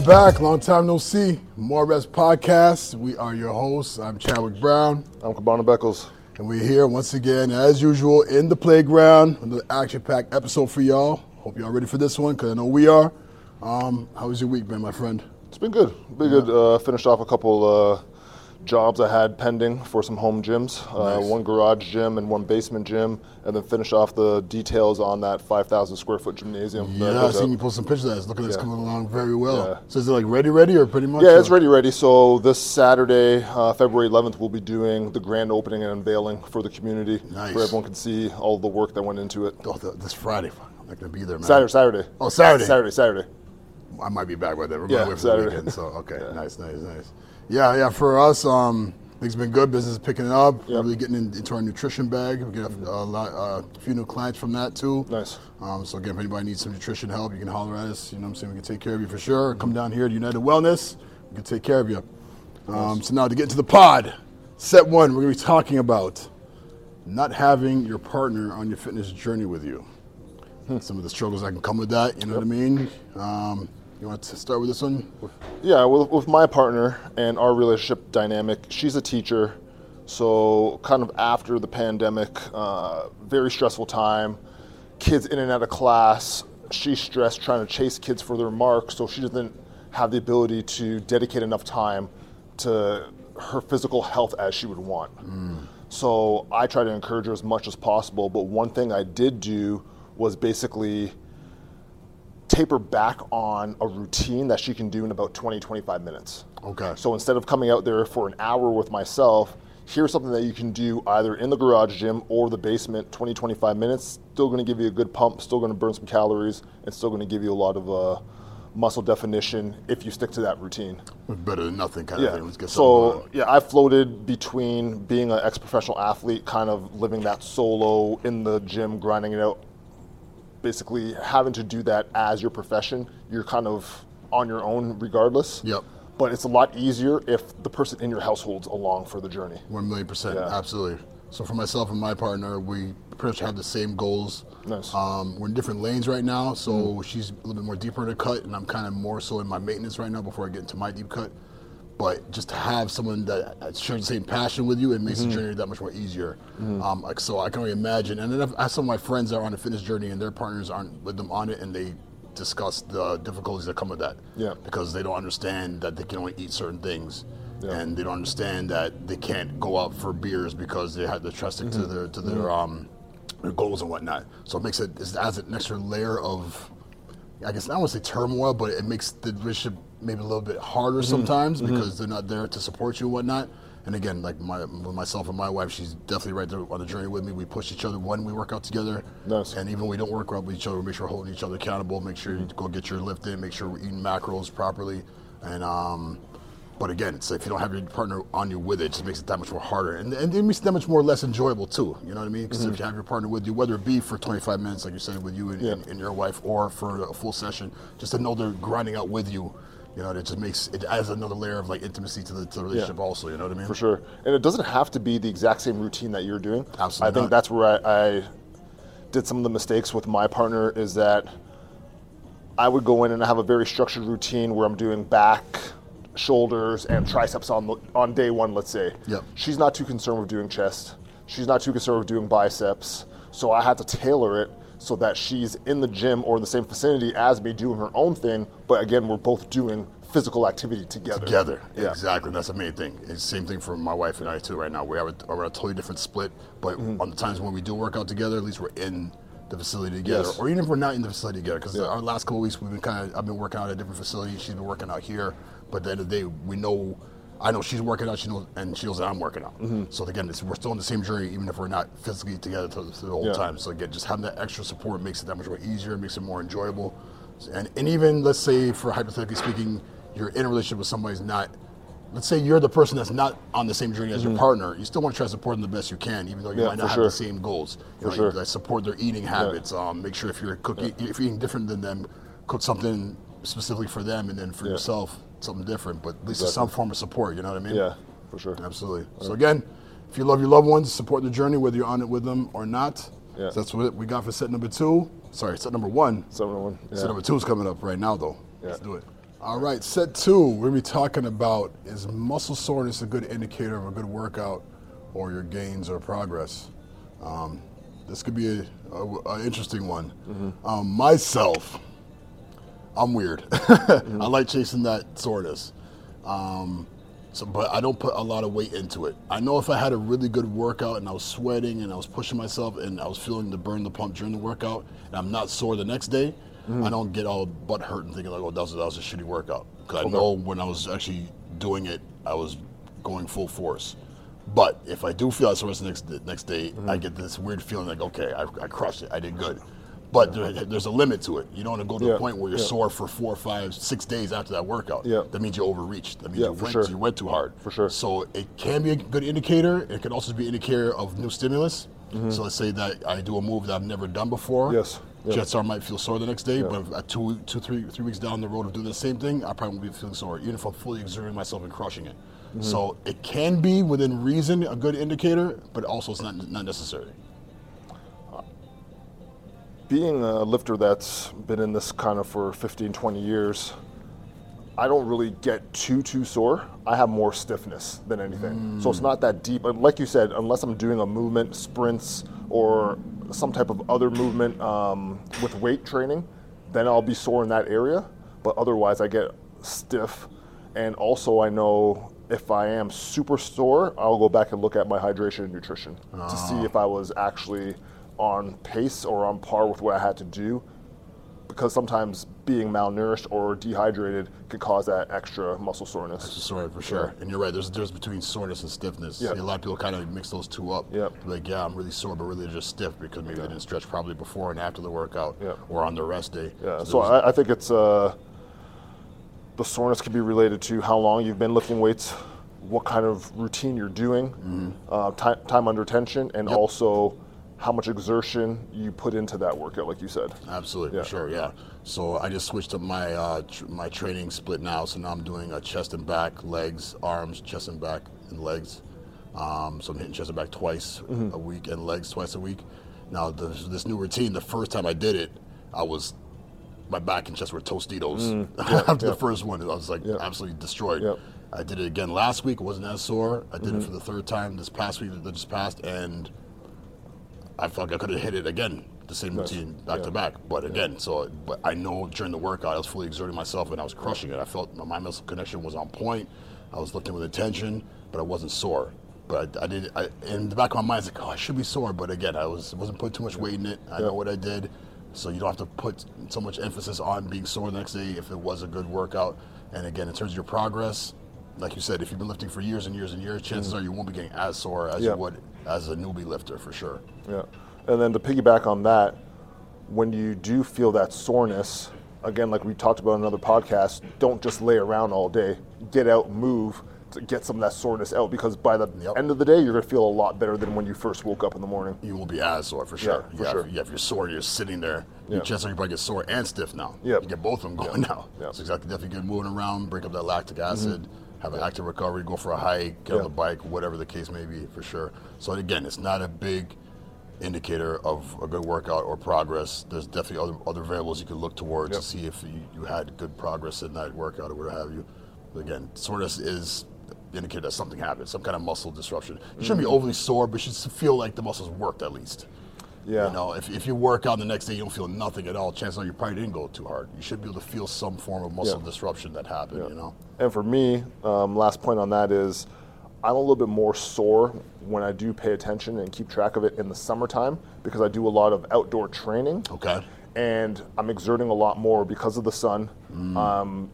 all right. Welcome back. Long time no see. More Reps Podcast. We are your hosts. I'm Chadwick Brown, I'm Cabana Beckles. and we're here once again, as usual, in the playground. Another action-packed episode for y'all. Hope y'all ready for this one, because I know we are. Um, how was your week, man, my friend? It's been good. Been good. Uh, finished off a couple uh, jobs I had pending for some home gyms. Uh, One garage gym and one basement gym, and then finish off the details on that 5,000 square foot gymnasium. Yeah, I've seen up. you post some pictures of that. It's looking like it's coming along very well. Yeah. So is it like ready, ready, or pretty much? Yeah, or- it's ready, ready. So this Saturday, uh, February 11th, we'll be doing the grand opening and unveiling for the community, Nice. where everyone can see all the work that went into it. Oh, th- this Friday. I'm not gonna be there, man. Saturday, Saturday. Oh, Saturday. Saturday, Saturday. I might be back by then. We're Yeah, for the Saturday. weekend, so okay, nice, nice, nice. Yeah, yeah. For us, um, things been good. Business is picking up. We're Yep. really getting in, into our nutrition bag. We get a, a lot, uh, a few new clients from that too. Nice. Um, so again, if anybody needs some nutrition help, you can holler at us. You know, what I'm saying we can take care of you for sure. Come down here to United Wellness. We can take care of you. Um, so now to get into the pod, set one, we're gonna be talking about not having your partner on your fitness journey with you. Some of the struggles that can come with that. You know what I mean? Um, you want to start with this one? Yeah, with, with my partner and our relationship dynamic, she's a teacher. So, kind of after the pandemic, uh, very stressful time, kids in and out of class. She's stressed trying to chase kids for their marks, so she doesn't have the ability to dedicate enough time to her physical health as she would want. So, I try to encourage her as much as possible. But one thing I did do was basically taper back on a routine that she can do in about 20, 25 minutes. Okay. So instead of coming out there for an hour with myself, here's something that you can do either in the garage gym or the basement, 20, 25 minutes. Still going to give you a good pump, still going to burn some calories, and still going to give you a lot of uh, muscle definition if you stick to that routine. better than nothing kind of thing. Let's get So yeah, I floated between being an ex-professional athlete, kind of living that solo in the gym, grinding it out. Basically, having to do that as your profession, you're kind of on your own regardless. Yep. But it's a lot easier if the person in your household's along for the journey. One million percent, Yeah. absolutely. So for myself and my partner, we pretty much have the same goals. Nice. Um, we're in different lanes right now, so she's a little bit more deeper in the cut, and I'm kind of more so in my maintenance right now before I get into my deep cut. But just to have someone that shares the same passion with you, it makes the journey that much more easier. Um, like, so I can only imagine. And then I've- some of my friends that are on a fitness journey, and their partners aren't with them on it, and they discuss the difficulties that come with that. Yeah. Because they don't understand that they can only eat certain things Yeah. and they don't understand that they can't go out for beers because they have to trust it to Mm-hmm. their to their um their goals and whatnot. So it makes it it adds an extra layer of I guess I don't want to say turmoil, but it makes the relationship maybe a little bit harder Mm-hmm. sometimes because they're not there to support you and whatnot. And again, like my with myself and my wife, she's definitely right there on the journey with me. We push each other when we work out together, Nice. and even when we don't work out with each other, we make sure we're holding each other accountable. Make sure you go get your lift in. Make sure we're eating macros properly, and um, but again, it's if you don't have your partner on you with it, it just makes it that much more harder, and, and it makes it that much more less enjoyable too. You know what I mean? Because if mm-hmm. you have your partner with you, whether it be for 25 minutes, like you said, with you and, Yeah. and, and your wife, or for a full session, just to know they're grinding out with you, you know, it just makes it adds another layer of like intimacy to the, to the relationship. Also, you know what I mean? For sure. And it doesn't have to be the exact same routine that you're doing. Absolutely I think not. that's where I, I did some of the mistakes with my partner is that I would go in and have a very structured routine where I'm doing back, shoulders, and triceps on the, on day one, let's say. Yep. She's not too concerned with doing chest. She's not too concerned with doing biceps. So I had to tailor it so that she's in the gym or in the same vicinity as me doing her own thing. But again, we're both doing physical activity together. together. Yeah. Exactly. That's the main thing. It's the same thing for my wife and I too. Right now, we have a, we're a totally different split. But Mm-hmm. on the times when we do work out together, at least we're in the facility together, Yes. or even if we're not in the facility together. Because Yeah. our last couple of weeks, we've been kind of I've been working out at a different facility. She's been working out here. But at the end of the day, we know. I know she's working out, she knows, and she knows that I'm working out. Mm-hmm. So again, it's, we're still on the same journey, even if we're not physically together the, the whole Yeah. time. So again, just having that extra support makes it that much more easier, makes it more enjoyable. And, and even let's say, for hypothetically speaking, you're in a relationship with somebody who's not. Let's say you're the person that's not on the same journey as your partner. You still want to try to support them the best you can, even though you Mm-hmm. Yeah, might not have sure. the same goals. You For know, sure. like, support their eating habits. Um, make sure if you're cooking, if you're eating different than them, cook something specifically for them, and then for Yeah. yourself something different. But at least it's Exactly. some form of support. You know what I mean? Yeah, for sure. Absolutely. So again, if you love your loved ones, support the journey, whether you're on it with them or not. Yeah. So that's what we got for set number two. Sorry, set number one. Seven one. Set number two is coming up right now, though. Yeah. Let's do it. All right, set two. We're gonna be talking about is muscle soreness a good indicator of a good workout or your gains or progress? Um, this could be an interesting one. Um, myself, I'm weird. I like chasing that soreness. Um, so, but I don't put a lot of weight into it. I know if I had a really good workout and I was sweating and I was pushing myself and I was feeling the burn the pump during the workout and I'm not sore the next day, I don't get all butt hurt and thinking like, oh, that was, that was a shitty workout. Because I know when I was actually doing it, I was going full force. But if I do feel that soreness the next the next day, I get this weird feeling like, okay, I, I crushed it, I did good. But there, there's a limit to it. You don't want to go to Yeah, the point where you're yeah. sore for four, five, six days after that workout. Yeah. That means you overreached. That means Yeah, you, went, sure. you went too hard. For sure. So it can be a good indicator. It can also be an indicator of new stimulus. Mm-hmm. So let's say that I do a move that I've never done before. Yes. Yeah. Are might feel sore the next day, but if at two, two, three, three weeks down the road of doing the same thing, I probably won't be feeling sore, even if I'm fully exerting myself and crushing it. Mm-hmm. So it can be within reason a good indicator, but also it's not not necessary. Being a lifter that's been in this kind of for 15 20 years i don't really get too too sore. I have more stiffness than anything. So it's not that deep. Like you said unless i'm doing a movement sprints or some type of other movement um, with weight training then i'll be sore in that area. But otherwise i get stiff. And also i know if i am super sore i'll go back and look at my hydration and nutrition to see if i was actually on pace or on par with what I had to do because sometimes being malnourished or dehydrated could cause that extra muscle soreness. Sore for sure. And you're right. There's a difference between soreness and stiffness. Yeah. A lot of people kind of mix those two up. Yeah. Like, yeah, I'm really sore, but really just stiff because maybe they didn't stretch probably before and after the workout Yeah. or on the rest day. Yeah, so there's- I, I think it's uh, the soreness can be related to how long you've been lifting weights, what kind of routine you're doing, uh, time, time under tension, and also how much exertion you put into that workout, like you said. Absolutely, Yeah. for sure, yeah. So I just switched up my uh, tr- my training split now. So now I'm doing a chest and back, legs, arms, chest and back, and legs. Um, so I'm hitting chest and back twice Mm-hmm. a week and legs twice a week. Now this, this new routine, the first time I did it, I was my back and chest were Tostitos. After the first one, I was like Mm. Yeah. absolutely destroyed. I did it again last week. It wasn't as sore. I did Mm-hmm. it for the third time this past week that just passed, and I felt like I could have hit it again, the same routine back Yeah. to back. But again, so but I know during the workout I was fully exerting myself and I was crushing it. I felt my mind muscle connection was on point. I was lifting with intention, but I wasn't sore. But I, I did. I, in the back of my mind, it's like, oh, I should be sore. But again, I was wasn't putting too much weight in it. I know what I did, so you don't have to put so much emphasis on being sore the next day if it was a good workout. And again, in terms of your progress, like you said, if you've been lifting for years and years and years, chances mm-hmm. are you won't be getting as sore as Yeah. you would as a newbie lifter for sure. Yeah. And then to piggyback on that, when you do feel that soreness, again, like we talked about in another podcast, don't just lay around all day. Get out, move to get some of that soreness out because by the Yep. end of the day, you're going to feel a lot better than when you first woke up in the morning. you won't be as sore for sure. for yeah, sure. If, yeah, if you're sore, you're sitting there. Yeah. Your chances are you probably get sore and stiff now. Yep. You get both of them going now. Mm-hmm. So exactly, definitely get moving around, break up that lactic acid, have an active recovery, go for a hike, get on Yeah. the bike, whatever the case may be, for sure. So again, it's not a big indicator of a good workout or progress. There's definitely other other variables you can look towards Yep. to see if you, you had good progress in that workout or what have you. But again, soreness is the indicator that something happened, some kind of muscle disruption. You shouldn't be overly sore, but you should feel like the muscles worked at least. Yeah. You know, if, if you work out the next day, you don't feel nothing at all. Chances are you probably didn't go too hard. You should be able to feel some form of muscle Yeah. disruption that happened. You know. And for me, um, last point on that is I'm a little bit more sore when I do pay attention and keep track of it in the summertime because I do a lot of outdoor training. Okay. And I'm exerting a lot more because of the sun. Um,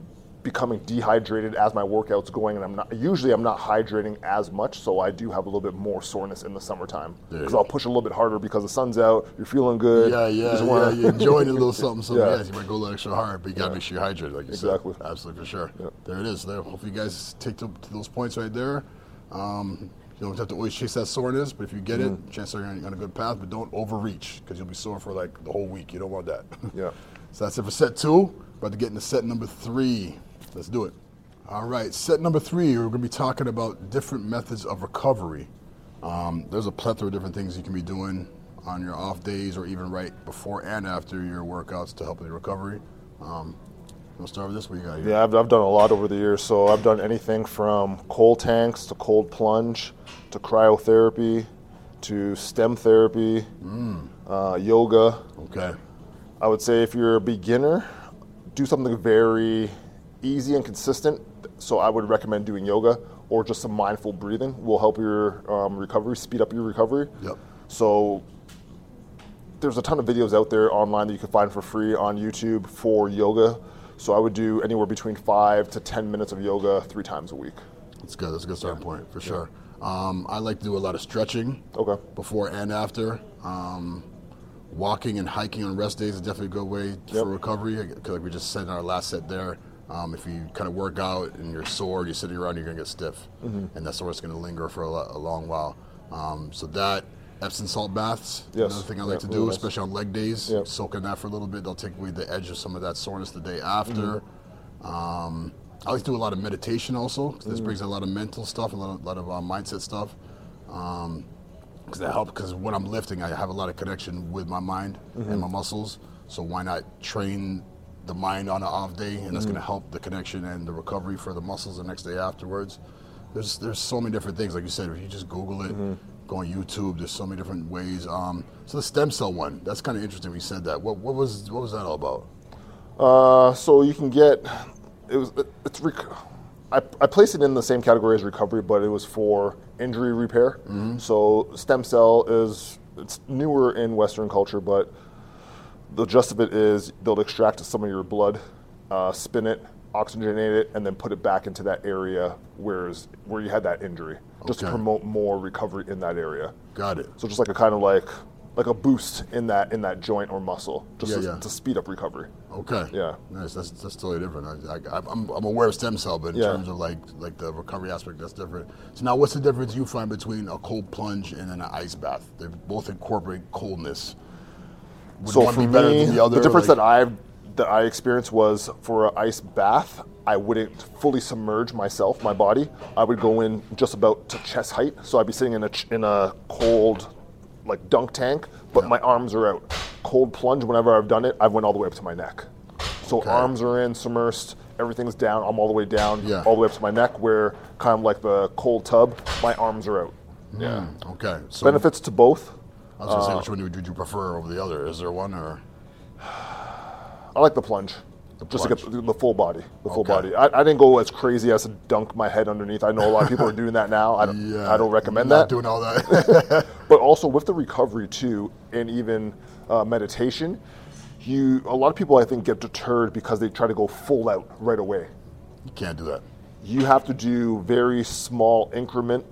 becoming dehydrated as my workout's going, and I'm not usually I'm not hydrating as much, so I do have a little bit more soreness in the summertime because go. I'll push a little bit harder because the sun's out. You're feeling good. Yeah, yeah, yeah. wanna- You're enjoying a little something. So Yeah. yeah, you might go a little extra hard, but you gotta make sure you're hydrated, like you Exactly. said. Absolutely, for sure. Yep. There it is. There. Hopefully, you guys take to, to those points right there. Um, you don't have to always chase that soreness, but if you get Mm-hmm. it, chances are you're on a good path. But don't overreach because you'll be sore for like the whole week. You don't want that. Yeah. So that's it for set two. About to get into set number three. Let's do it. All right, set number three, we're going to be talking about different methods of recovery. Um, there's a plethora of different things you can be doing on your off days or even right before and after your workouts to help with your recovery. Um, We'll start with this. What you got here? Yeah, I've, I've done a lot over the years. So I've done anything from cold tanks to cold plunge to cryotherapy to stem therapy, uh, yoga. Okay. I would say if you're a beginner, do something very easy and consistent. So I would recommend doing yoga or just some mindful breathing will help your um, recovery, speed up your recovery. Yep. So there's a ton of videos out there online that you can find for free on YouTube for yoga. So I would do anywhere between five to ten minutes of yoga three times a week. That's good. That's a good starting point for sure. Um, I like to do a lot of stretching Okay. before and after. Um, walking and hiking on rest days is definitely a good way Yep. for recovery. Because like we just said in our last set there, um, if you kind of work out and you're sore, you're sitting around, you're gonna get stiff, Mm-hmm. and that soreness is gonna linger for a, a long while. Um, so that Epsom salt baths, Yes. another thing I like Yeah, to do, nice. especially on leg days. Yep. Soak in that for a little bit. They'll take away the edge of some of that soreness the day after. Mm-hmm. Um, I like to do a lot of meditation also. 'cause. This brings a lot of mental stuff, a lot of, lot of uh, mindset stuff. Um, because that helps. Because when I'm lifting, I have a lot of connection with my mind Mm-hmm. and my muscles. So why not train the mind on an off day, and that's Mm-hmm. going to help the connection and the recovery for the muscles the next day afterwards. There's there's so many different things. Like you said, if you just Google it, Mm-hmm. go on YouTube. There's so many different ways. Um, so the stem cell one, that's kind of interesting. We said that. What what was what was that all about? Uh, so you can get it was it's rec- I, I place it in the same category as recovery, but it was for injury repair. So stem cell is it's newer in Western culture, but the gist of it is they'll extract some of your blood, uh, spin it, oxygenate it, and then put it back into that area where is where you had that injury, just to Okay. promote more recovery in that area. Got it. So just like a kind of like like a boost in that in that joint or muscle, just Yeah, to, yeah. to speed up recovery. Okay. Yeah. Nice. That's, that's totally different. I, I, I'm, I'm aware of stem cell, but in Yeah. terms of like like the recovery aspect, that's different. So now, what's the difference you find between a cold plunge and then an ice bath? They both incorporate coldness. Would so one for be better me, than the other? difference Like- that I that I experienced was for an ice bath. I wouldn't fully submerge myself, my body. I would go in just about to chest height, so I'd be sitting in a in a cold, like dunk tank, but my arms are out. Cold plunge. Whenever I've done it, I've went all the way up to my neck. So Okay. arms are in, submersed, everything's down. I'm all the way down, Yeah. all the way up to my neck. Where kind of like the cold tub, my arms are out. Yeah. Okay. So Benefits to both. I was gonna Uh, say, which one would you prefer over the other? Is there one or? I like the plunge. just to get the, the full body. The full Okay. body. I, I didn't go as crazy as to dunk my head underneath. I know a lot of people are doing that now. I don't. I don't recommend not that. Doing all that. But also with the recovery too, and even uh, meditation, you a lot of people I think get deterred because they try to go full out right away. you can't do that. You have to do very small increment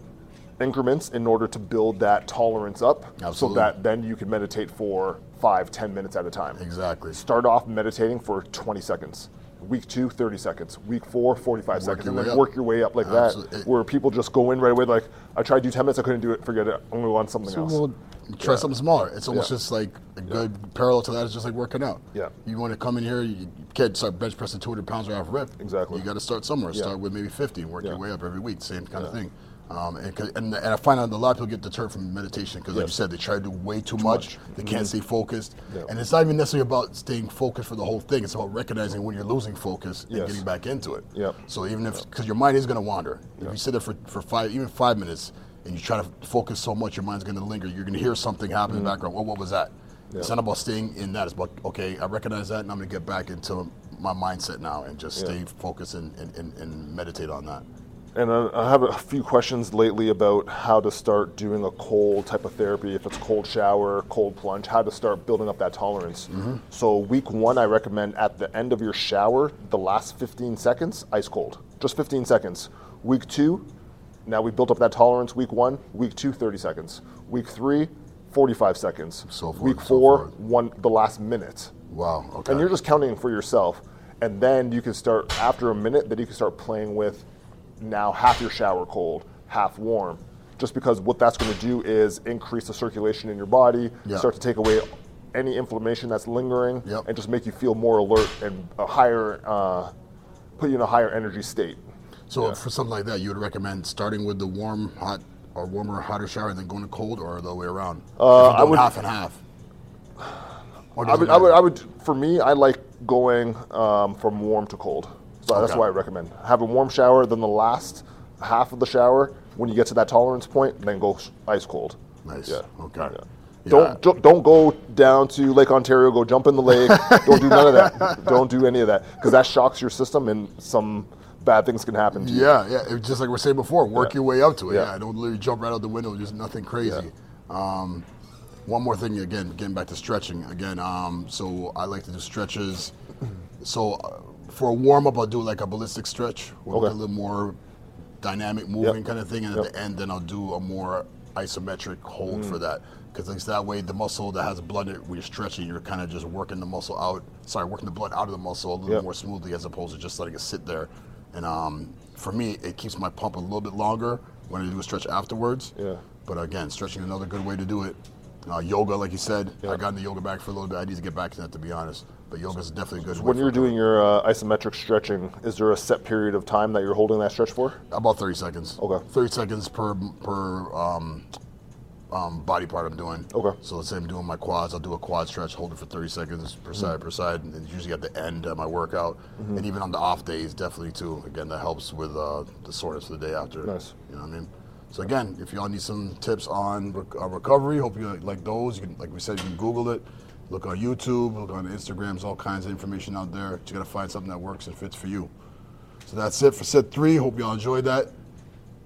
increments in order to build that tolerance up, so that then you can meditate for five, ten minutes at a time. Exactly. Start off meditating for 20 seconds. Week two, 30 seconds. Week four, 45 seconds. And then up. work your way up like Absolutely. that, where people just go in right away, like, I tried to do 10 minutes, I couldn't do it, forget it, I'm going to on something So else. we'll try something smaller. It's almost Yeah. just like a good parallel to that is just like working out. Yeah. You want to come in here, you can't start bench pressing 200 pounds right off rip. Exactly. You got to start somewhere. Yeah. Start with maybe 50 and work your way up every week. Same kind of thing. Um, and, and, and I find out a lot of people get deterred from meditation because, like you said, they try to do way too, much. much. They can't stay focused. Yeah. And it's not even necessarily about staying focused for the whole thing. It's about recognizing when you're losing focus and Yes. getting back into it. Yep. So even if, because your mind is going to wander. If you sit there for, for five, even five minutes, and you try to focus so much, your mind's going to linger. You're going to hear something happen in the background. Well, what was that? It's not about staying in that. It's about, okay, I recognize that, and I'm going to get back into my mindset now and just stay focused and, and, and, and meditate on that. And I have a few questions lately about how to start doing a cold type of therapy, if it's cold shower, cold plunge, how to start building up that tolerance. Mm-hmm. So, week one, I recommend at the end of your shower, the last 15 seconds, ice cold. Just 15 seconds. Week two, now we built up that tolerance. Week one, week two, 30 seconds. Week three, 45 seconds. So forth week and so four, one the last minute. Wow. Okay. And you're just counting for yourself. And then you can start, after a minute, then you can start playing with now half your shower cold, half warm. Just because what that's going to do is increase the circulation in your body, start to take away any inflammation that's lingering, Yep. and just make you feel more alert and a higher, uh, put you in a higher energy state. so yeah. for something like that, you would recommend starting with the warm, hot, or warmer, hotter shower, and then going to cold, or the other way around? Uh, I would- half and half. I would, I would. I would, for me, I like going um, from warm to cold. So that's why I recommend have a warm shower. Then the last half of the shower, when you get to that tolerance point, then go ice cold. Nice. Yeah. Okay. Yeah. Yeah. Don't don't don't go down to Lake Ontario. Go jump in the lake. don't do none of that. Don't do any of that because that shocks your system and some bad things can happen to you. Yeah, yeah. Just like we are saying before, work Yeah. your way up to it. Yeah. Yeah, don't literally jump right out the window. Just nothing crazy. Yeah. Um, one more thing, again, getting back to stretching again. Um, so I like to do stretches. So uh, for a warm up, I'll do like a ballistic stretch, with Okay. a little more dynamic moving Yep. kind of thing, and Yep. at the end, then I'll do a more isometric hold Mm. for that. Because it's that way, the muscle that has blood, in it, when you're stretching, you're kind of just working the muscle out. Sorry, working the blood out of the muscle a little Yep. more smoothly as opposed to just letting it sit there. And um, for me, it keeps my pump a little bit longer when I do a stretch afterwards. Yeah. But again, stretching is another good way to do it. Uh, yoga, like you said, I got into yoga back for a little bit. I need to get back to that, to be honest. But yoga is definitely a good. When you're doing your uh, isometric stretching, is there a set period of time that you're holding that stretch for? about 30 seconds. Okay. 30 seconds per per um, um, body part I'm doing. Okay. So let's say I'm doing my quads, I'll do a quad stretch, hold it for 30 seconds per Mm-hmm. side per side, and it's usually at the end of my workout. And even on the off days, definitely too. Again, that helps with uh, the soreness for the day after. Nice. You know what I mean? So again, if y'all need some tips on rec- uh, recovery, hope you like those. You can, like we said, you can Google it. Look on YouTube, look on Instagrams, all kinds of information out there. You gotta find something that works and fits for you. So that's it for set three. Hope y'all enjoyed that.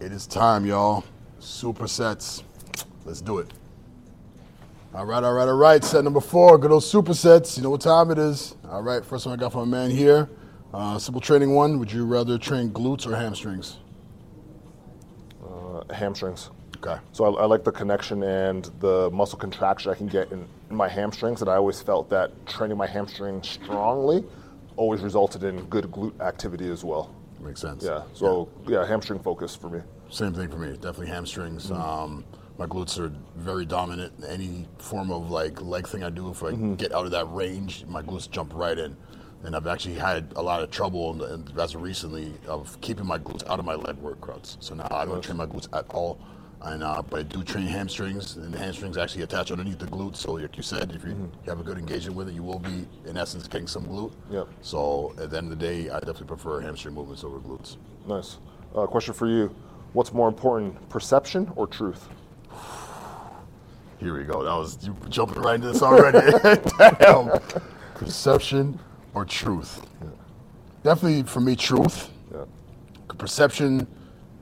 It is time, y'all. Supersets. Let's do it. All right, all right, all right. Set number four, good old supersets. You know what time it is. All right, first one I got from my man here. Uh, simple training one. Would you rather train glutes or hamstrings? Uh, hamstrings. Okay. So I, I like the connection and the muscle contraction I can get in my hamstrings, and I always felt that training my hamstring strongly always resulted in good glute activity as well. Makes sense. Yeah. So yeah, hamstring focus for me. Same thing for me. Definitely hamstrings. Um, my glutes are very dominant. Any form of like leg thing I do, if I get out of that range, my glutes jump right in. And I've actually had a lot of trouble, in the- in- as recently, of keeping my glutes out of my leg workouts. So now I don't train my glutes at all. And uh, but I do train hamstrings, and the hamstrings actually attach underneath the glutes. So like you said, if you, you have a good engagement with it, you will be in essence getting some glute. Yep. So at the end of the day, I definitely prefer hamstring movements over glutes. Nice. Uh, question for you: What's more important, perception or truth? Here we go. That was you jumping right into this already. Damn. Perception or truth? Definitely for me, truth. Yeah. Perception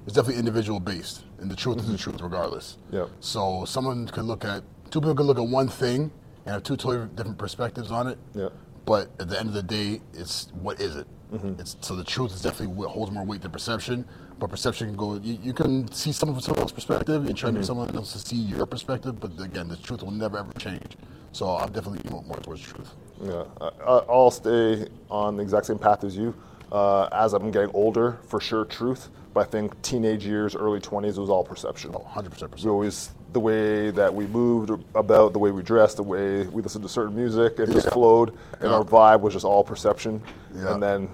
is definitely individual based, and the truth is the truth regardless. Yeah. So someone could look at two people could look at one thing and have two totally different perspectives on it. Yeah. But at the end of the day, it's what is it? Mm-hmm. It's so the truth is definitely what holds more weight than perception. But perception can go. You, you can see someone from someone else's perspective and try to Mm-hmm. get someone else to see your perspective. But again, the truth will never ever change. So I'm definitely more, more towards truth. Yeah, I- I'll stay on the exact same path as you. Uh, as I'm getting older, for sure, truth. But I think teenage years, early 20s, it was all perception. Oh, 100 percent. perception. We always the way that we moved about, the way we dressed, the way we listened to certain music, it just Yeah. flowed, and Yeah. our vibe was just all perception. Yeah. And then,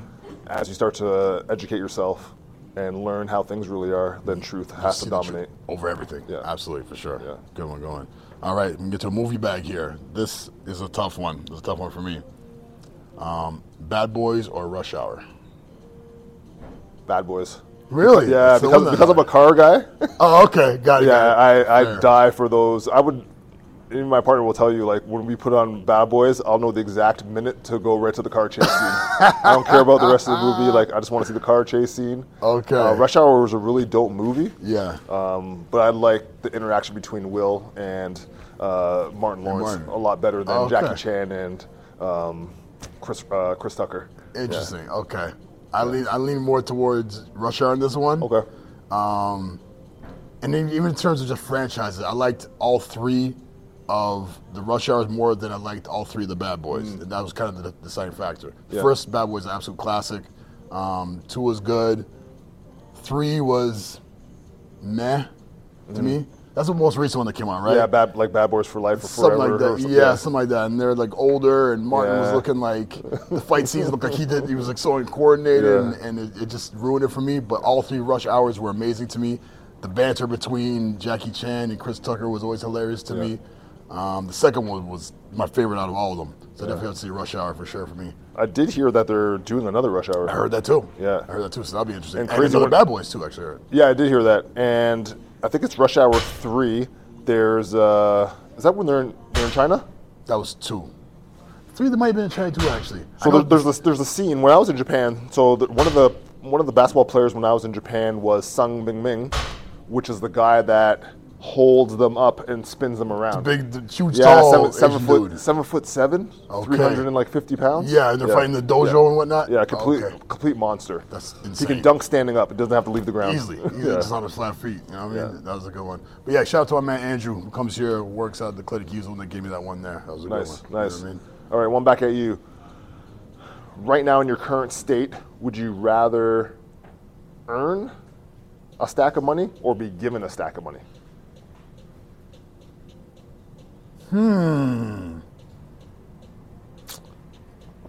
as you start to educate yourself and learn how things really are, then truth has to dominate. over everything. Yeah. absolutely for sure. Yeah. Good one going. All right, we can get to a movie bag here. This is a tough one. It's a tough one for me. Um, Bad Boys or Rush Hour? Bad boys. Really? Yeah, the because, because I'm a car guy. Oh, okay, got it. Yeah, got it. I, I die for those. I would. Even my partner will tell you, like when we put on Bad Boys, I'll know the exact minute to go right to the car chase scene. I don't care about the rest of the movie. Like I just want to see the car chase scene. Okay. Uh, Rush Hour was a really dope movie. Yeah. Um, but I like the interaction between Will and uh, Martin Lawrence Martin. a lot better than Oh, okay. Jackie Chan and um, Chris uh, Chris Tucker. Yeah. Interesting. Okay. I lean I lean more towards Rush Hour in this one. Okay. Um, and then even in terms of just franchises, I liked all three of the Rush Hours more than I liked all three of the Bad Boys, and that was kind of the deciding factor. The Yeah. First Bad Boys, absolute classic. Um, two was good. Three was meh to me. That's the most recent one that came out, right? Yeah, bad like Bad Boys for Life or Something Forever. like that. or something. Yeah, something like that. And they're like older, and Martin was looking like the fight scenes looked like he did. He was like so uncoordinated, Yeah. and, and it, it just ruined it for me. But all three Rush hours were amazing to me. The banter between Jackie Chan and Chris Tucker was always hilarious to me. Um, the second one was my favorite out of all of them. So definitely have to see Rush Hour for sure for me. I did hear that they're doing another Rush Hour. I heard that too. Yeah. I heard that too. So that'll be interesting. And And, Crazy there's other One- Bad Boys too. Actually, Yeah, I did hear that, and I think it's Rush Hour three. There's uh, is that when they're in, they're in China? that was two. Three that might have been in China too. Actually, So there, there's this there's a scene when I was in Japan. So the, one of the one of the basketball players when I was in Japan was Sun Ming Ming, which is the guy that holds them up and spins them around. big, huge, yeah, tall seven, seven foot dude. seven foot seven, Okay. three hundred and like fifty pounds. Yeah, and they're fighting the dojo Yeah. and whatnot. Yeah, complete Okay. complete monster. That's insane. He can dunk standing up. It doesn't have to leave the ground. Easily, Yeah. just on his flat feet. You know what I mean? Yeah. That was a good one. But yeah, shout out to my man Andrew who comes here, works out at the Clinic Hughes when they gave me that one there. That was a Nice, good one. nice. You know I mean? All right, one back at you. Right now, in your current state, would you rather earn a stack of money or be given a stack of money?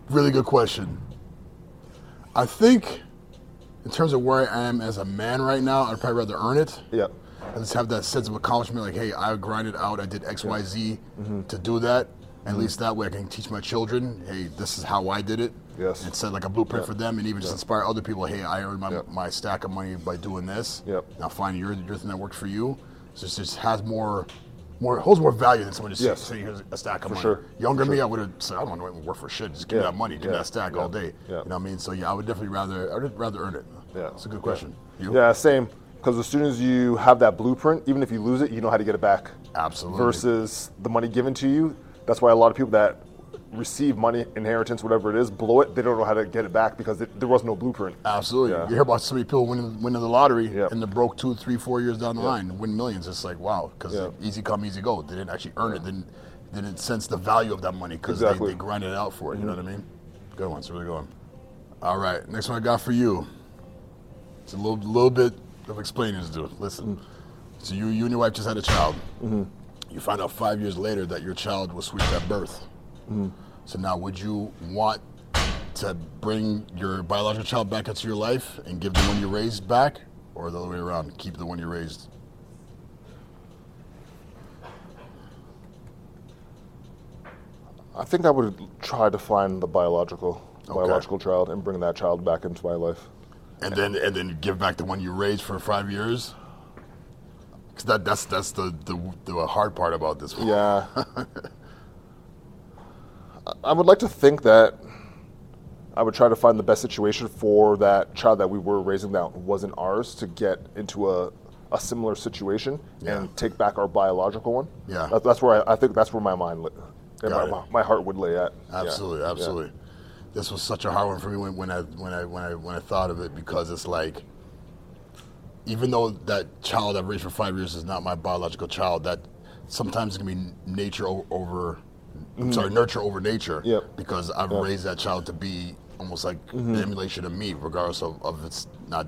Really good question. I think, in terms of where I am as a man right now, I'd probably rather earn it. Yeah. I just have that sense of accomplishment, like, hey, I grinded out, I did X, Y, Z Mm-hmm. to do that. At least that way I can teach my children, hey, this is how I did it. Yes. And set like a blueprint for them and even just inspire other people, hey, I earned my, Yep. my stack of money by doing this. Yep. Now find your, your thing that worked for you. So it just has more, more holds more value than someone just Yes. saying, here's a stack of For money. sure. Younger For me, sure. I would have said, I don't want to work for shit. Just give me that money, give me that stack Yeah. all day. Yeah. You know what I mean? So yeah, I would definitely rather, I'd rather earn it. Yeah. It's a good question. You? Yeah, same. Because as soon as you have that blueprint, even if you lose it, you know how to get it back. Absolutely. Versus the money given to you. That's why a lot of people that receive money, inheritance, whatever it is, blow it. They don't know how to get it back because it, there was no blueprint. Absolutely. Yeah. You hear about so many people winning, winning the lottery Yep. and they're broke two, three, four years down the Yep. line, win millions. It's like, wow, because Yep. easy come, easy go. They didn't actually earn it, didn't, didn't sense the value of that money because Exactly. Mm-hmm. they, they grinded it out for it. You know what I mean? Good one. It's really good one. All right. Next one I got for you. It's a little, little bit of explaining to do. Listen. Mm-hmm. So you, you and your wife just had a child. You find out five years later that your child was switched at birth. Mm-hmm. So now, would you want to bring your biological child back into your life and give the one you raised back, or the other way around, keep the one you raised? I think I would try to find the biological Okay. biological child and bring that child back into my life. and then and then give back the one you raised for five years. Because that that's that's the, the the hard part about this one. Yeah. I- would like to think that I would try to find the best situation for that child that we were raising that wasn't ours to get into a, a similar situation Yeah. and take back our biological one. Yeah. That, that's where I, I think that's where my mind li- and my, my heart would lay at. Yeah. Absolutely, Yeah. absolutely. This was such a hard one for me when, when I when I when I when I thought of it because it's like even though that child I've raised for five years is not my biological child, that sometimes it can be nature over I'm sorry, nurture over nature. Mm-hmm. Yep. Because I've Yep. raised that child to be almost like Mm-hmm. an emulation of me, regardless of, of it's not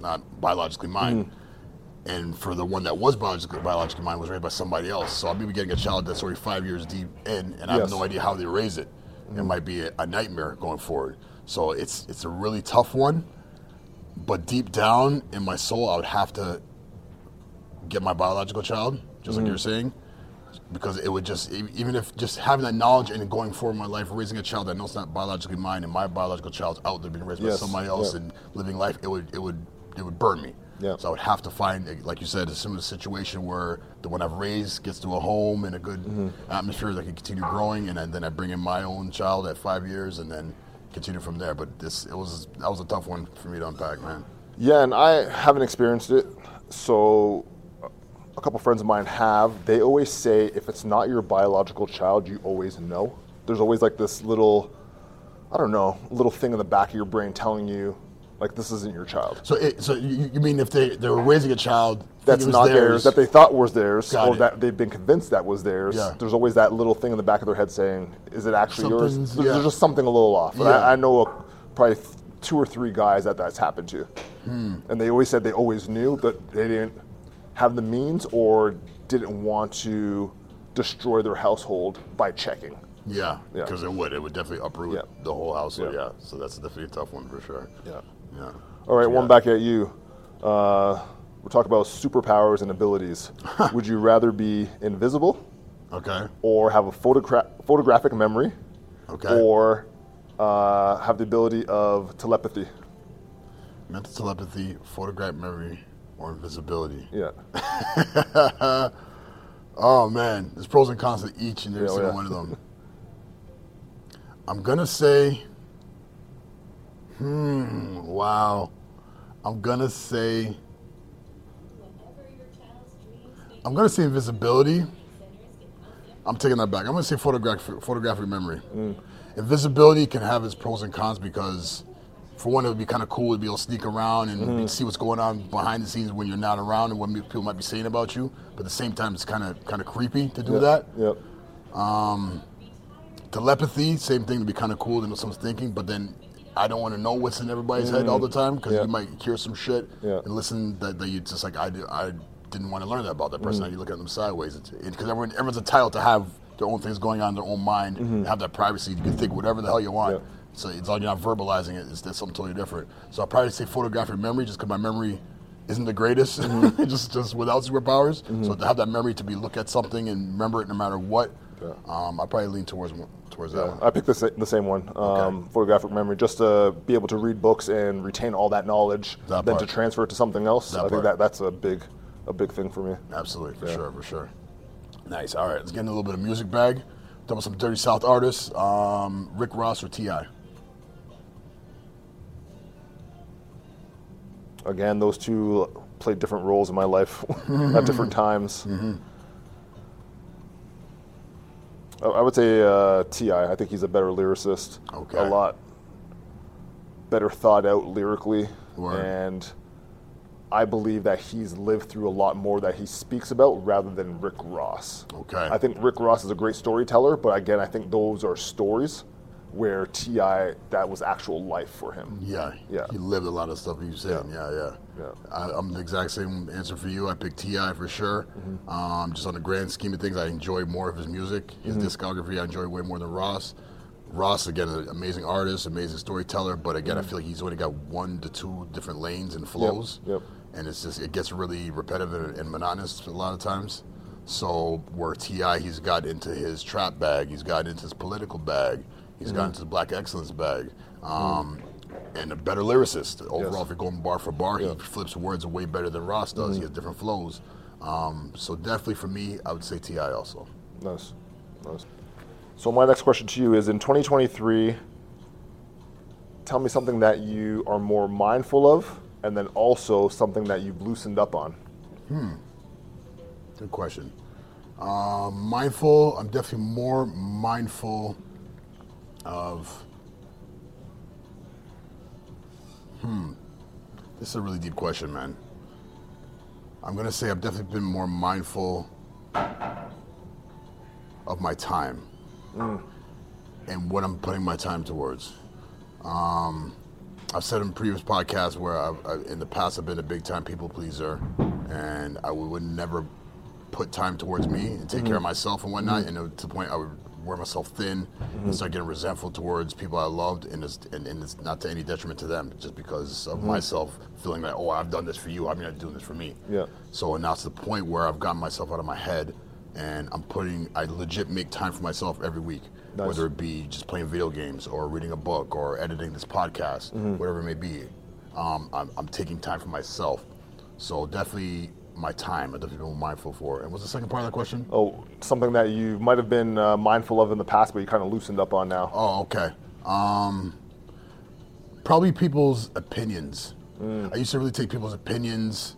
not biologically mine. Mm-hmm. And for the one that was biologically, biologically mine was raised by somebody else. So I'll be getting a child that's already five years deep in, and I have no idea how they raise it. It might be a, a nightmare going forward. So it's it's a really tough one. But deep down in my soul, I would have to get my biological child, just like you were saying, because it would just even if just having that knowledge and going forward in my life, raising a child that knows it's not biologically mine, and my biological child's out there being raised by somebody else yeah. and living life, it would it would it would burn me. Yeah. So I would have to find, like you said, a similar situation where the one I've raised gets to a home and a good Mm-hmm. atmosphere that can continue growing, and then, then I bring in my own child at five years, and then continue from there. But this it was that was a tough one for me to unpack, man. Yeah, and I haven't experienced it. So a couple friends of mine have. They always say if it's not your biological child, you always know. There's always like this little, I don't know, little thing in the back of your brain telling you, like this isn't your child. So, it, so you, you mean if they, they were raising a child That's not was theirs, that they thought was theirs, Got or it. that they've been convinced that was theirs. Yeah. There's always that little thing in the back of their head saying, "Is it actually yours?" Something's- There's, yeah. there's just something a little off. And Yeah. I, I know a, probably two or three guys that that's happened to, Hmm. and they always said they always knew, but they didn't have the means or didn't want to destroy their household by checking. Yeah, Yeah. because it would. It would definitely uproot Yeah. the whole house. Yeah. yeah. so that's definitely a tough one for sure. Yeah. Yeah. All right, one back at you. Uh, we're talking about superpowers and abilities. Would you rather be invisible Okay. or have a photogra- photographic memory, Okay. or uh, have the ability of telepathy. Mental telepathy, photographic memory, or invisibility. Yeah. Oh man, there's pros and cons to each and every Yeah, oh, single yeah. one of them. I'm gonna say, hmm, wow. I'm gonna say, I'm gonna say invisibility. I'm taking that back. I'm gonna say photographic photographic memory. Mm. Invisibility can have its pros and cons because, for one, it would be kind of cool to be able to sneak around and Mm-hmm. see what's going on behind the scenes when you're not around and what people might be saying about you. But at the same time, it's kind of kind of creepy to do that. Yep. Telepathy, same thing to be kind of cool to know someone's thinking, but then I don't want to know what's in everybody's head all the time because. Yeah. you might hear some shit Yeah. and listen that, that you just like I, do- I didn't want to learn that about that person. And you look at them sideways because everyone everyone's entitled to have their own things going on in their own mind, and have that privacy. You can think whatever the hell you want. Mm-hmm. So it's all you're not verbalizing it. It's that's something totally different. So I'll probably say photographic memory just because my memory isn't the greatest, Mm-hmm. just just without superpowers. So to have that memory to be look at something and remember it no matter what, Yeah. um, I probably lean towards towards that Yeah, one. I picked the, sa- the same one, um, photographic memory, just to be able to read books and retain all that knowledge, That then part. to transfer it to something else. That I part. think that that's a big, a big thing for me. Absolutely, for Yeah. sure, for sure. Nice. All right, let's get into a little bit of music bag. Talk about some Dirty South artists. Um, Rick Ross or Ti. Again, those two played different roles in my life at different times. Mm-hmm. I, I would say uh, Ti. I think he's a better lyricist. Okay. A lot better thought out lyrically, Word. and I believe that he's lived through a lot more that he speaks about rather than Rick Ross. Okay. I think Rick Ross is a great storyteller, but again, I think those are stories where T.I. that was actual life for him. Yeah, Yeah. He lived a lot of stuff you said. Yeah, yeah. Yeah. I, I'm the exact same answer for you. I picked T.I. for sure. Mm-hmm. Um, just on the grand scheme of things, I enjoy more of his music. His Mm-hmm. discography, I enjoy way more than Ross. Ross, again, an amazing artist, amazing storyteller, but again, I feel like he's only got one to two different lanes and flows. Mm-hmm. yep. And it's just, it gets really repetitive and, and monotonous a lot of times. So, where T.I., he's got into his trap bag, he's got into his political bag, he's got into the black excellence bag. Um, and a better lyricist. Overall, Yes. if you're going bar for bar, Yeah. he flips words way better than Ross does. Mm-hmm. He has different flows. Um, so definitely for me, I would say T.I. also. Nice. Nice. So my next question to you is in 2023, tell me something that you are more mindful of and then also something that you've loosened up on. Hmm. Good question. Um, mindful. I'm definitely more mindful of. Hmm. This is a really deep question, man. I'm gonna say I've definitely been more mindful of my time and what I'm putting my time towards. Um, I've said in previous podcasts where I've, I, in the past I've been a big time people pleaser, and I would, would never put time towards me and take care of myself and whatnot. And it- to the point I would wear myself thin and mm-hmm. start getting resentful towards people I loved, and it's, and, and it's not to any detriment to them, just because of mm-hmm. myself feeling like, oh, I've done this for you, I'm not doing this for me. Yeah. So now it's the point where I've gotten myself out of my head, and I'm putting, I legit make time for myself every week, Nice. whether it be just playing video games or reading a book or editing this podcast, mm-hmm. whatever it may be. Um, I'm, I'm taking time for myself. So definitely my time, I definitely been mindful for. And what's the second part of that question? Oh, something that you might have been uh, mindful of in the past, but you kind of loosened up on now. Oh, okay. Um, probably people's opinions. I used to really take people's opinions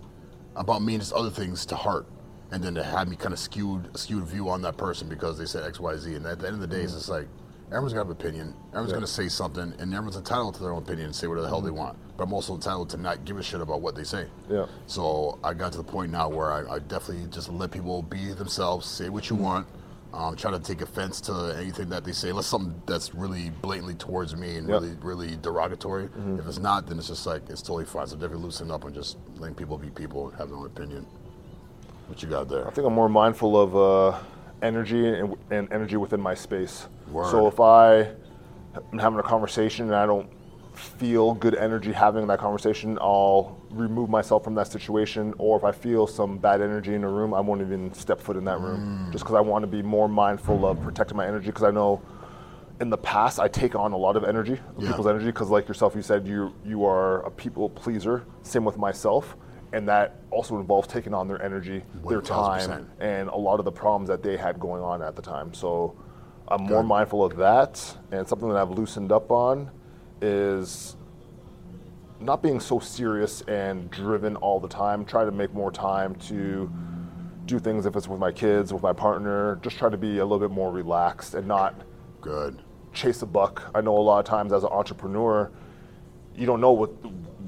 about me and just other things to heart, and then to have me kind of skewed skewed view on that person because they said X, Y, Z. And at the end of the day, it's just like everyone's gonna have an opinion. Everyone's Yeah. gonna say something, and everyone's entitled to their own opinion and say whatever the hell they want. But I'm also entitled to not give a shit about what they say. Yeah. So I got to the point now where I, I definitely just let people be themselves, say what you want. Um, try to take offense to anything that they say, unless something that's really blatantly towards me and Yep. really, really derogatory. If it's not, then it's just like it's totally fine. So definitely loosen up and just letting people be people and have their own opinion. What you got there? I think I'm more mindful of uh, energy and, and energy within my space. Word. So if I am having a conversation and I don't feel good energy having that conversation, I'll remove myself from that situation. Or if I feel some bad energy in a room, I won't even step foot in that room, just because I want to be more mindful of protecting my energy. Because I know in the past I take on a lot of energy, Yeah. people's energy. Because like yourself, you said you you are a people pleaser. Same with myself. And that also involves taking on their energy, their 1000%. time, and a lot of the problems that they had going on at the time. So I'm more mindful of that. And something that I've loosened up on is not being so serious and driven all the time. Try to make more time to do things if it's with my kids, with my partner. Just try to be a little bit more relaxed and not Good. chase a buck. I know a lot of times as an entrepreneur, you don't know what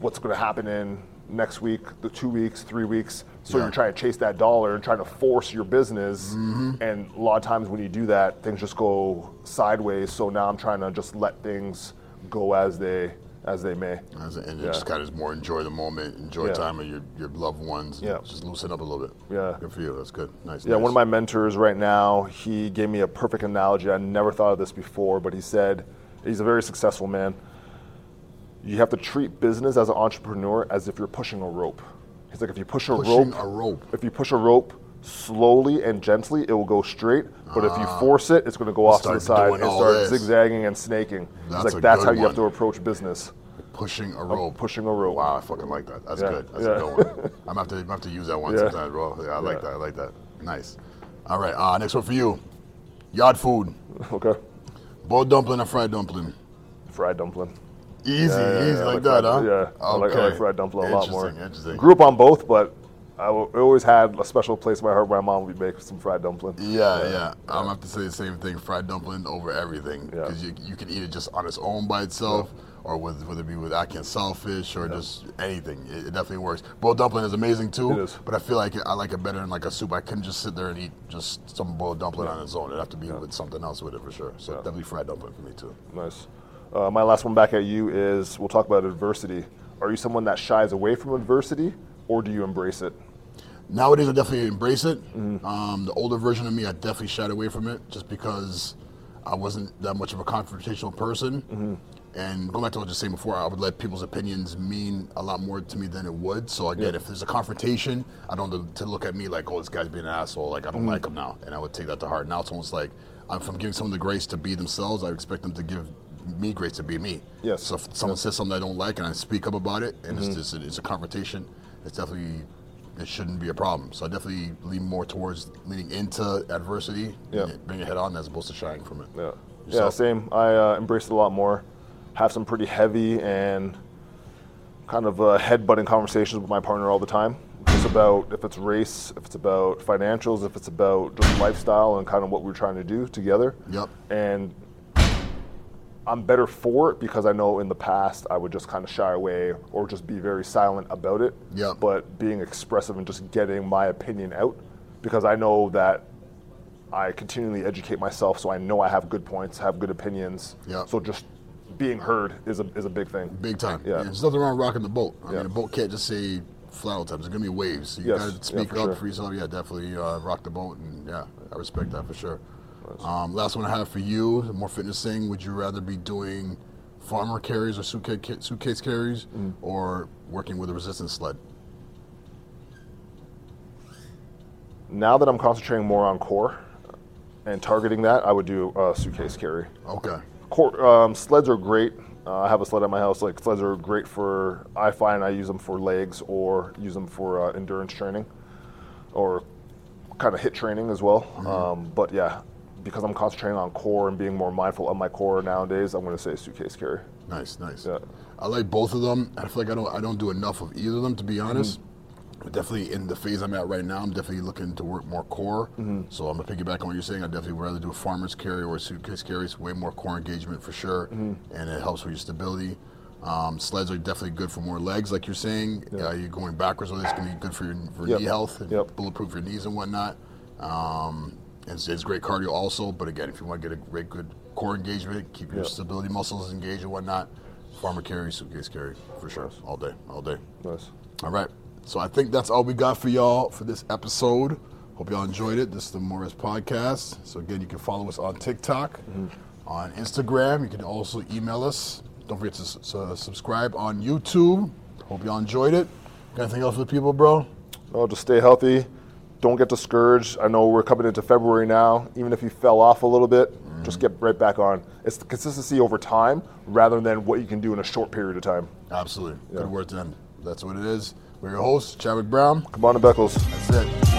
what's going to happen in next week, the two weeks, three weeks. So Yeah. you're trying to chase that dollar and trying to force your business. Mm-hmm. And a lot of times when you do that, things just go sideways. So now I'm trying to just let things go as they as they may. As a, and Yeah. just kind of more enjoy the moment, enjoy Yeah. time with your, your loved ones. Yeah. Just loosen up a little bit. Yeah. Good for you. That's good. Nice. Yeah, nice. one of my mentors right now, he gave me a perfect analogy. I never thought of this before, but he said he's a very successful man. You have to treat business as an entrepreneur as if you're pushing a rope. He's like, if you push a Pushing rope, a rope. if you push a rope slowly and gently, it will go straight. But if you force it, it's going to go off to the side and start this. zigzagging and snaking. That's He's like, that's how you have to approach business. Pushing a rope. pushing a rope. Wow, I fucking like that. That's Yeah, good. That's yeah. a good one. I'm gonna have to, I'm gonna have to use that one Yeah. sometime, bro. Yeah, I like that. I like that. Nice. All right. Uh, next one for you. Yard food. Okay. Boiled dumpling or fried dumpling? Fried dumpling. Easy, Yeah, yeah, easy like, that, huh? Yeah, I, like, I like fried dumpling a lot more. Interesting, Interesting. Grew up on both, but I always had a special place in my heart. where My mom would make some fried dumpling. Yeah, yeah. I'm gonna have to say the same thing. Fried dumpling over everything Yeah. because you, you can eat it just on its own by itself, or with whether it be with ackee saltfish or just anything. It, it definitely works. Boiled dumpling is amazing too. It is. But I feel like it, I like it better in like a soup. I couldn't just sit there and eat just some boiled dumpling on its own. It'd have to be with something else with it for sure. So definitely fried dumpling for me too. Nice. Uh, my last one back at you is we'll talk about adversity. Are you someone that shies away from adversity, or do you embrace it? Nowadays, I definitely embrace it. Mm-hmm. Um, the older version of me, I definitely shied away from it just because I wasn't that much of a confrontational person. Mm-hmm. And going back to what I was just saying before, I would let people's opinions mean a lot more to me than it would. So again, Yeah. if there's a confrontation, I don't to, look at me like, oh, this guy's being an asshole. Like I Mm-hmm. don't like him now, and I would take that to heart. Now it's almost like I'm from giving someone the grace to be themselves. I expect them to give me great to be me. Yes. So if someone says something I don't like and I speak up about it, and Mm-hmm. it's just it's a confrontation, it's definitely it shouldn't be a problem. So I definitely lean more towards leaning into adversity, Yeah. and bring it head on as opposed to shying from it. Yeah. Yeah, same. I uh, embrace it a lot more. Have some pretty heavy and kind of uh, head-butting conversations with my partner all the time. It's about if it's race, if it's about financials, if it's about just lifestyle and kind of what we're trying to do together. Yep. And I'm better for it because I know in the past I would just kind of shy away or just be very silent about it. Yep. But being expressive and just getting my opinion out because I know that I continually educate myself, so I know I have good points, have good opinions. Yep. So just being heard is a is a big thing. Big time. Yeah. There's nothing wrong with rocking the boat. I Yeah. mean, a boat can't just say flat all the time. There's gonna be waves. So you Yes. gotta Yeah, speak for up sure. for yourself. Yeah, definitely uh, rock the boat, and yeah, I respect that for sure. Um, last one I have for you, the more fitness thing. Would you rather be doing farmer carries or suitcase suitcase carries, Mm. or working with a resistance sled? Now that I'm concentrating more on core and targeting that, I would do a suitcase carry. Okay. Core, um, sleds are great. Uh, I have a sled at my house. Like sleds are great for. I find I use them for legs or use them for uh, endurance training, or kind of HIIT training as well. Um, but yeah, because I'm concentrating on core and being more mindful of my core nowadays, I'm going to say suitcase carry. Nice, nice. Yeah. I like both of them. I feel like I don't I don't do enough of either of them to be honest. Mm-hmm. But definitely in the phase I'm at right now, I'm definitely looking to work more core. Mm-hmm. So I'm gonna piggyback on what you're saying. I definitely would rather do a farmer's carry or a suitcase carry. It's way more core engagement for sure, Mm-hmm. and it helps with your stability. Um, sleds are definitely good for more legs, like you're saying. Uh, you're going backwards with it. It's gonna be good for your for Yep. knee health, and Yep. bulletproof your knees and whatnot. Um, it's, it's great cardio also, but again, if you want to get a great good core engagement, keep your Yep. stability muscles engaged and whatnot, farmer carry, suitcase carry for sure, all day, all day. Nice. All right, so I think that's all we got for y'all for this episode. Hope y'all enjoyed it. This is the More Reps Podcast. So again, you can follow us on TikTok, on Instagram. You can also email us Don't forget to s- uh, subscribe on YouTube. Hope y'all enjoyed it. Got anything else for the people, bro? No, just stay healthy. Don't get discouraged. I know we're coming into February now. Even if you fell off a little bit, just get right back on. It's the consistency over time rather than what you can do in a short period of time. Absolutely. Yeah. Good word to end. That's what it is. We're your hosts, Chadwick Brown. Come on, Beckles. That's it.